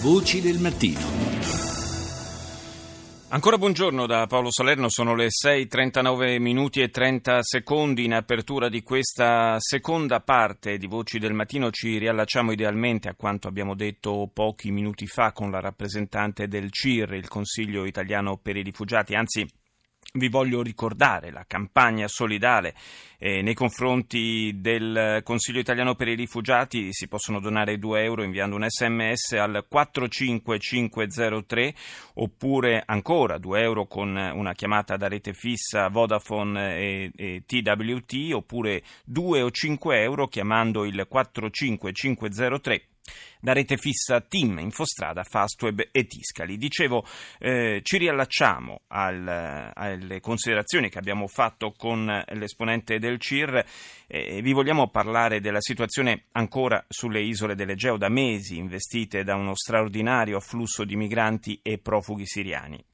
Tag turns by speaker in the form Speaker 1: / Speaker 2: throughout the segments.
Speaker 1: Voci del mattino. Ancora buongiorno da Paolo Salerno, sono le 6.39 minuti e 30 secondi in apertura di questa seconda parte di Voci del Mattino. Ci riallacciamo idealmente a quanto abbiamo detto pochi minuti fa con la rappresentante del CIR, il Consiglio italiano per i rifugiati, anzi vi voglio ricordare la campagna solidale eh, nei confronti del Consiglio italiano per i rifugiati. Si possono donare 2 euro inviando un sms al 45503 oppure ancora 2 euro con una chiamata da rete fissa Vodafone e, e TWT oppure 2 o 5 euro chiamando il 45503 da rete fissa Team, Infostrada, Fastweb e Tiscali. Dicevo, eh, ci riallacciamo al, alle considerazioni che abbiamo fatto con l'esponente del CIR e vi vogliamo parlare della situazione ancora sulle isole dell'Egeo da mesi investite da uno straordinario afflusso di migranti e profughi siriani.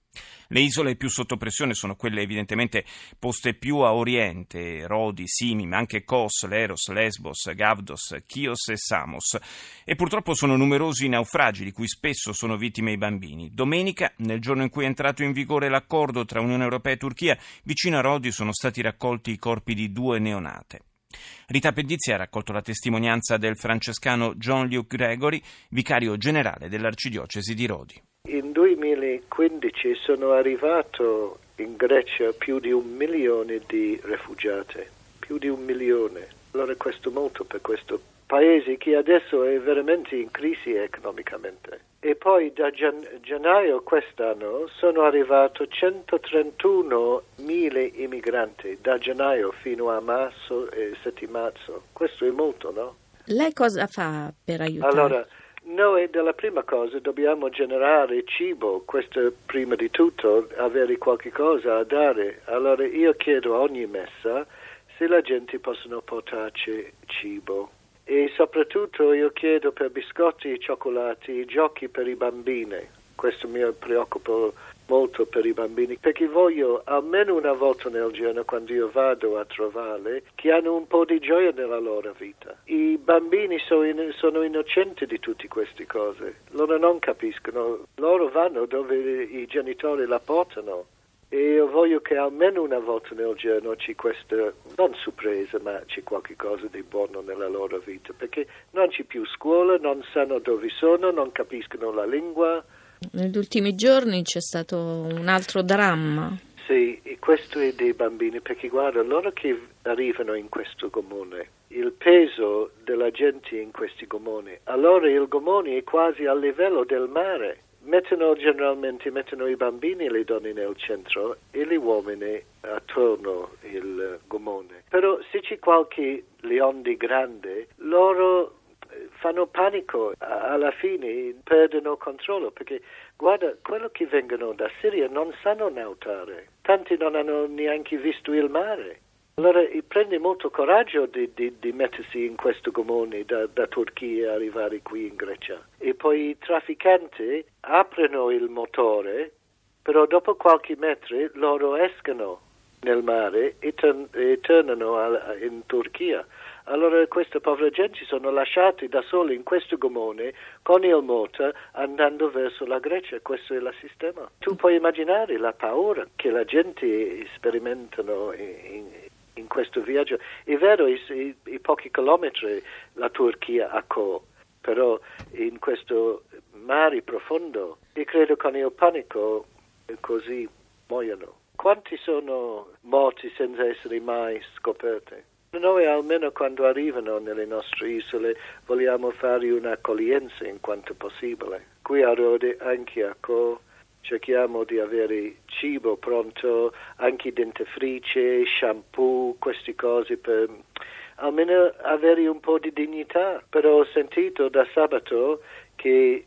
Speaker 1: Le isole più sotto pressione sono quelle evidentemente poste più a oriente, Rodi, Simi, ma anche Kos, Leros, Lesbos, Gavdos, Chios e Samos. E purtroppo sono numerosi i naufragi di cui spesso sono vittime i bambini. Domenica, nel giorno in cui è entrato in vigore l'accordo tra Unione Europea e Turchia, vicino a Rodi sono stati raccolti i corpi di due neonate. Rita Pedizzi ha raccolto la testimonianza del francescano John Luke Gregory, vicario generale dell'arcidiocesi di Rodi.
Speaker 2: In 2015 sono arrivato in Grecia più di un milione di rifugiati, più di un milione. Allora questo molto per questo paese che adesso è veramente in crisi economicamente. E poi da gian- gennaio quest'anno sono arrivati 131.000 immigranti, da gennaio fino a marzo e settimana. Questo è molto, no?
Speaker 3: Lei cosa fa per aiutare?
Speaker 2: Allora, noi della prima cosa dobbiamo generare cibo, questo prima di tutto, avere qualche cosa a dare. Allora io chiedo a ogni messa se la gente possono portarci cibo. E soprattutto io chiedo per biscotti cioccolati, giochi per i bambini. Questo mi preoccupa molto per i bambini perché voglio almeno una volta nel giorno quando io vado a trovarli che hanno un po' di gioia nella loro vita. I bambini sono, in, sono innocenti di tutte queste cose, loro non capiscono, loro vanno dove i genitori la portano. E io voglio che almeno una volta nel giorno c'è questa, non sorpresa, ma c'è qualcosa di buono nella loro vita, perché non c'è più scuola, non sanno dove sono, non capiscono la lingua,
Speaker 3: negli ultimi giorni c'è stato un altro dramma.
Speaker 2: Sì, questo è dei bambini, perché guarda, loro che arrivano in questo comune, il peso della gente in questi comuni, allora il comune è quasi a livello del mare. Mettono generalmente mettono i bambini e le donne nel centro e gli uomini attorno il gomone. Però se c'è qualche leone grande, loro fanno panico, alla fine perdono controllo perché guarda, quello che vengono da Siria non sanno nuotare, tanti non hanno neanche visto il mare. Allora prende molto coraggio di, di, di mettersi in questo gomone da, da Turchia e arrivare qui in Grecia. E poi i trafficanti aprono il motore, però dopo qualche metro loro escono nel mare e, ton- e tornano a, in Turchia. Allora queste povere gente sono lasciate da sole in questo gomone con il motor andando verso la Grecia. Questo è il sistema. Tu puoi immaginare la paura che la gente sperimentano in, in questo viaggio. È vero, i, i, i, pochi chilometri la Turchia ha co, però in questo mare profondo e credo con il panico così muoiono. Quanti sono morti senza essere mai scoperti? Noi almeno quando arrivano nelle nostre isole vogliamo fare un'accoglienza in quanto possibile. Qui a Rode, anche a Co, cerchiamo di avere cibo pronto, anche dentifrice, shampoo, queste cose per almeno avere un po' di dignità. Però ho sentito da sabato che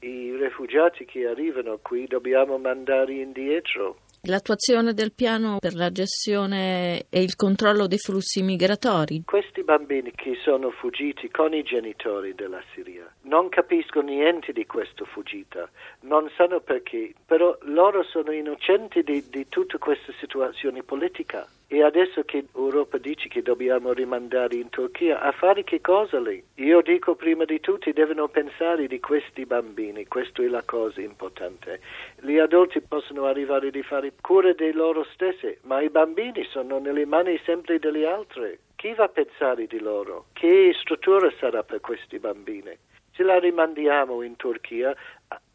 Speaker 2: i rifugiati che arrivano qui dobbiamo mandare indietro
Speaker 3: l'attuazione del piano per la gestione e il controllo dei flussi migratori.
Speaker 2: Questi bambini che sono fuggiti con i genitori della Siria non capiscono niente di questa fuggita, non sanno perché, però loro sono innocenti di, di tutta questa situazione politica. E adesso che l'Europa dice che dobbiamo rimandare in Turchia, a fare che cosa lì? Io dico prima di tutto devono pensare di questi bambini, questa è la cosa importante. Gli adulti possono arrivare a fare cura di loro stessi, ma i bambini sono nelle mani sempre degli altri. Chi va a pensare di loro? Che struttura sarà per questi bambini? Se la rimandiamo in Turchia,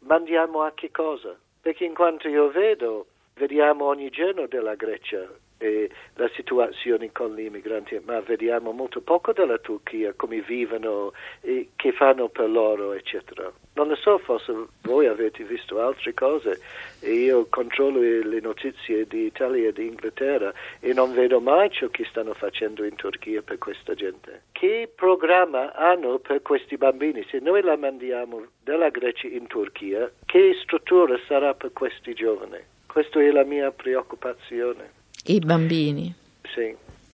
Speaker 2: mandiamo a che cosa? Perché in quanto io vedo, vediamo ogni giorno della Grecia e la situazione con gli immigranti, ma vediamo molto poco della Turchia, come vivono, e che fanno per loro, eccetera. Non lo so, forse voi avete visto altre cose e io controllo le notizie di Italia e di Inghilterra e non vedo mai ciò che stanno facendo in Turchia per questa gente. Che programma hanno per questi bambini? Se noi la mandiamo dalla Grecia in Turchia, che struttura sarà per questi giovani? Questa è la mia preoccupazione.
Speaker 3: I bambini.
Speaker 2: Sì.